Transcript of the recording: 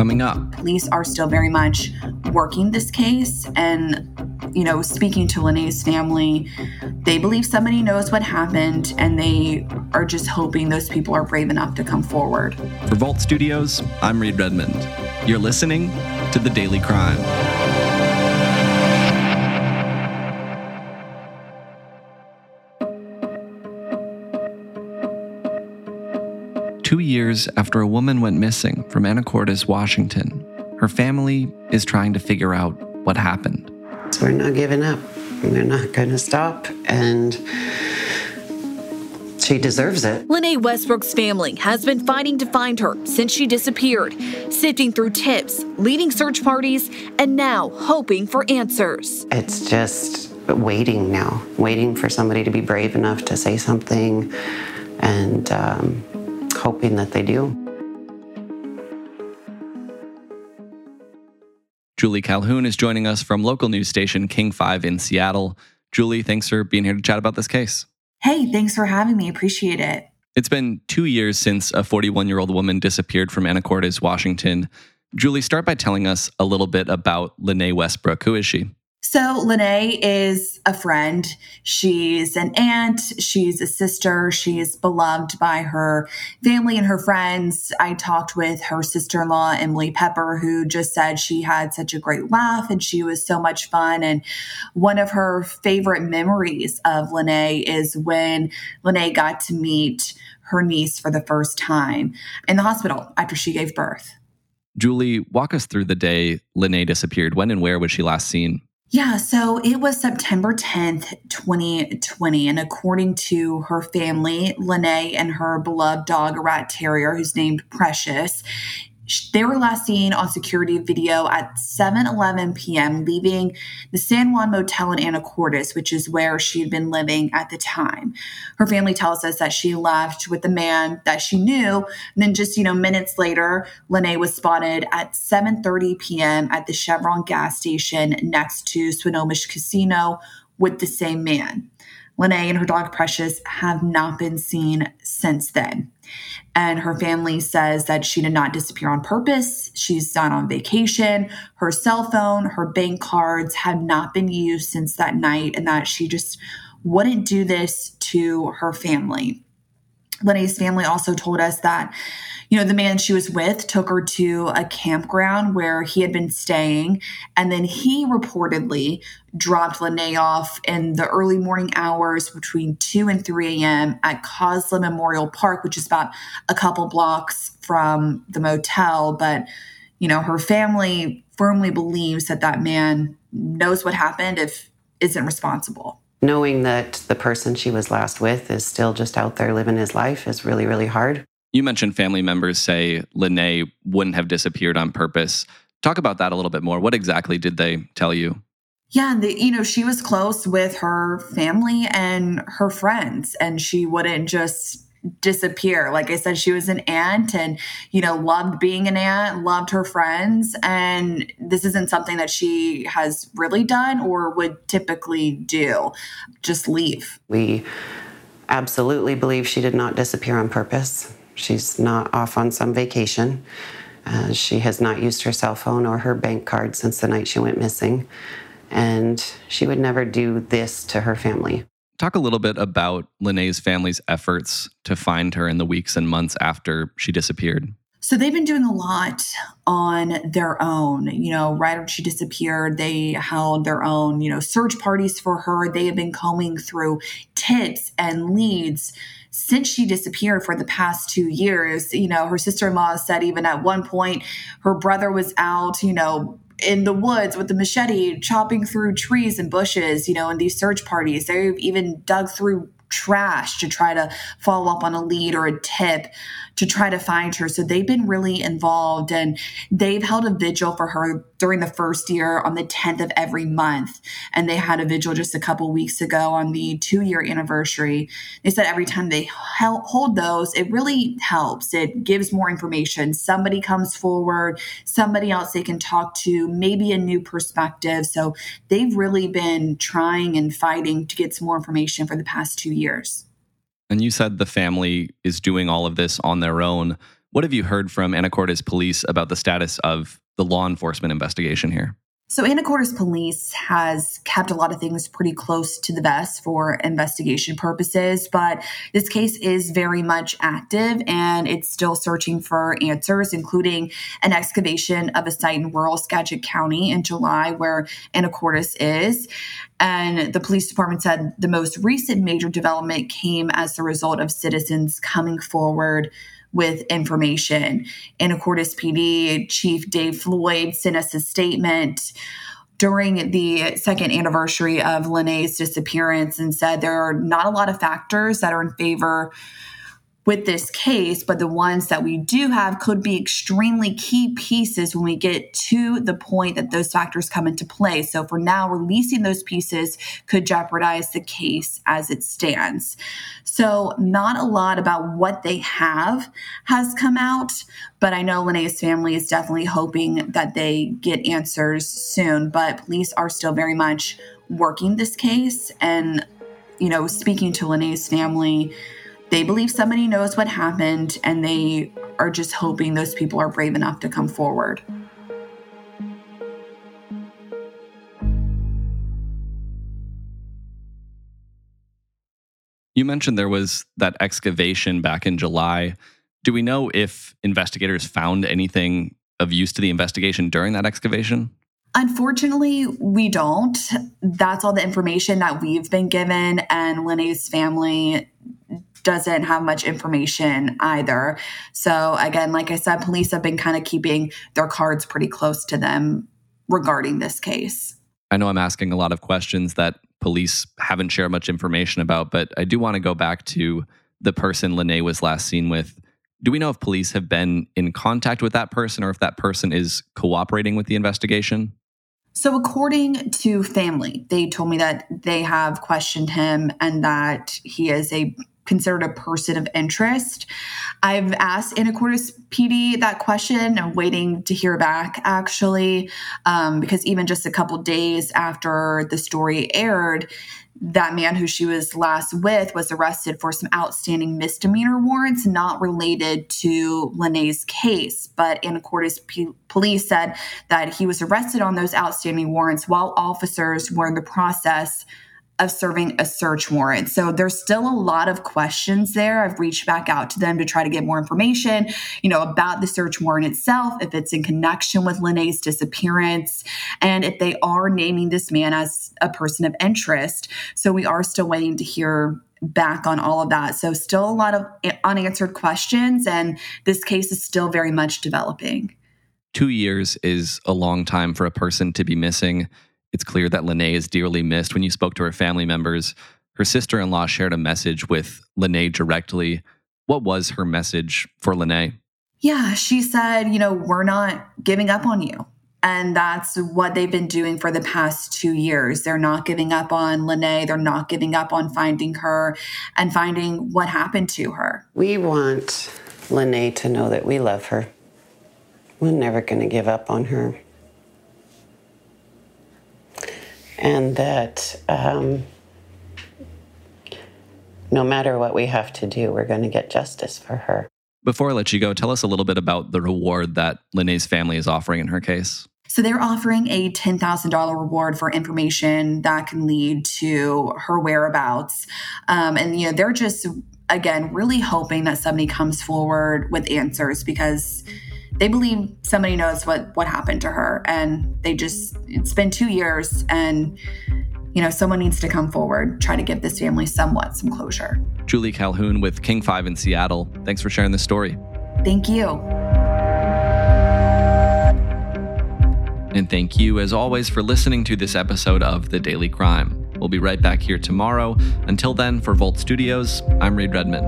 Coming up, police are still very much working this case and, you know, speaking to Laynee's family. They believe somebody knows what happened and they are just hoping those people are brave enough to come forward. For Vault Studios, I'm Reed Redmond. You're listening to The Daily Crime. Years after a woman went missing from Anacortes, Washington, her family is trying to figure out what happened. We're not giving up. We're not going to stop. And she deserves it. Laynee Westbrook's family has been fighting to find her since she disappeared, sifting through tips, leading search parties, and now hoping for answers. It's just waiting now, waiting for somebody to be brave enough to say something and um, hoping that they do. Julie Calhoun is joining us from local news station King 5 in Seattle. Julie, thanks for being here to chat about this case. Hey, thanks for having me. Appreciate it. It's been two years since a 41 year old woman disappeared from Anacortes, Washington. Julie, start by telling us a little bit about Laynee Westbrook. Who is she? So, Laynee is a friend. She's an aunt. She's a sister. She's beloved by her family and her friends. I talked with her sister in law, Emily Pepper, who just said she had such a great laugh and she was so much fun. And one of her favorite memories of Laynee is when Laynee got to meet her niece for the first time in the hospital after she gave birth. Julie, walk us through the day Laynee disappeared. When and where was she last seen? Yeah, so it was September 10th, 2020. And according to her family, Laynee and her beloved dog, a rat terrier who's named Precious, they were last seen on security video at 7 11 p.m., leaving the San Juan Motel in Anacortes, which is where she had been living at the time. Her family tells us that she left with a man that she knew. And then just, you know, minutes later, Laynee was spotted at 7 30 p.m. at the Chevron gas station next to Swinomish Casino with the same man. Laynee and her dog Precious have not been seen since then. And her family says that she did not disappear on purpose. She's not on vacation. Her cell phone, her bank cards have not been used since that night, and that she just wouldn't do this to her family. Laynee's family also told us that you know, the man she was with took her to a campground where he had been staying. And then he reportedly dropped Laynee off in the early morning hours between 2 and 3 a.m. at Causland Memorial Park, which is about a couple blocks from the motel. But, you know, her family firmly believes that that man knows what happened if isn't responsible knowing that the person she was last with is still just out there living his life is really, really hard. You mentioned family members say Laynee wouldn't have disappeared on purpose. Talk about that a little bit more. What exactly did they tell you? Yeah, the, you know, she was close with her family and her friends, and she wouldn't just disappear. Like I said, she was an aunt and, you know, loved being an aunt, loved her friends. And this isn't something that she has really done or would typically do. Just leave. We absolutely believe she did not disappear on purpose. She's not off on some vacation. Uh, she has not used her cell phone or her bank card since the night she went missing. And she would never do this to her family. Talk a little bit about Laynee's family's efforts to find her in the weeks and months after she disappeared. So they've been doing a lot on their own. You know, right after she disappeared, they held their own, you know, search parties for her. They have been combing through tips and leads since she disappeared for the past two years. You know, her sister in law said even at one point her brother was out, you know, in the woods with the machete chopping through trees and bushes, you know, in these search parties. They've even dug through trash to try to follow up on a lead or a tip to try to find her. So they've been really involved and they've held a vigil for her during the first year on the 10th of every month. And they had a vigil just a couple weeks ago on the two year anniversary. They said every time they hold those, it really helps. It gives more information. Somebody comes forward, somebody else they can talk to, maybe a new perspective. So they've really been trying and fighting to get some more information for the past two years. And you said the family is doing all of this on their own. What have you heard from Anacortes police about the status of the law enforcement investigation here? So, Anacortes Police has kept a lot of things pretty close to the vest for investigation purposes, but this case is very much active and it's still searching for answers, including an excavation of a site in rural Skagit County in July where Anacortes is. And the police department said the most recent major development came as the result of citizens coming forward with information. Anacortes PD Chief Dave Floyd sent us a statement during the second anniversary of Laynee's disappearance and said there are not a lot of factors that are in favor with this case, but the ones that we do have could be extremely key pieces when we get to the point that those factors come into play. So for now, releasing those pieces could jeopardize the case as it stands. So not a lot about what they have has come out, but I know Laynee's family is definitely hoping that they get answers soon. But police are still very much working this case and, you know, speaking to Laynee's family they believe somebody knows what happened and they are just hoping those people are brave enough to come forward. You mentioned there was that excavation back in July. Do we know if investigators found anything of use to the investigation during that excavation? Unfortunately, we don't. That's all the information that we've been given, and Laynee's family doesn't have much information either. So, again, like I said, police have been kind of keeping their cards pretty close to them regarding this case. I know I'm asking a lot of questions that police haven't shared much information about, but I do want to go back to the person Laynee was last seen with. Do we know if police have been in contact with that person or if that person is cooperating with the investigation? So, according to family, they told me that they have questioned him and that he is a considered a person of interest. I've asked Anacortes PD that question. I'm waiting to hear back actually, um, because even just a couple days after the story aired, that man who she was last with was arrested for some outstanding misdemeanor warrants not related to Laynee's case. But Anacortes P- police said that he was arrested on those outstanding warrants while officers were in the process of serving a search warrant. So there's still a lot of questions there. I've reached back out to them to try to get more information, you know, about the search warrant itself, if it's in connection with Laynee's disappearance, and if they are naming this man as a person of interest. So we are still waiting to hear back on all of that. So still a lot of unanswered questions and this case is still very much developing. 2 years is a long time for a person to be missing. It's clear that Laynee is dearly missed. When you spoke to her family members, her sister in law shared a message with Laynee directly. What was her message for Laynee? Yeah, she said, you know, we're not giving up on you. And that's what they've been doing for the past two years. They're not giving up on Laynee. They're not giving up on finding her and finding what happened to her. We want Laynee to know that we love her. We're never going to give up on her. And that um, no matter what we have to do, we're going to get justice for her. Before I let you go, tell us a little bit about the reward that Laynee's family is offering in her case. So they're offering a $10,000 reward for information that can lead to her whereabouts. Um, and, you know, they're just, again, really hoping that somebody comes forward with answers because they believe somebody knows what what happened to her and they just it's been 2 years and you know someone needs to come forward try to give this family somewhat some closure. Julie Calhoun with King 5 in Seattle. Thanks for sharing this story. Thank you. And thank you, as always, for listening to this episode of The Daily Crime. We'll be right back here tomorrow. Until then, for Volt Studios, I'm Reid Redmond.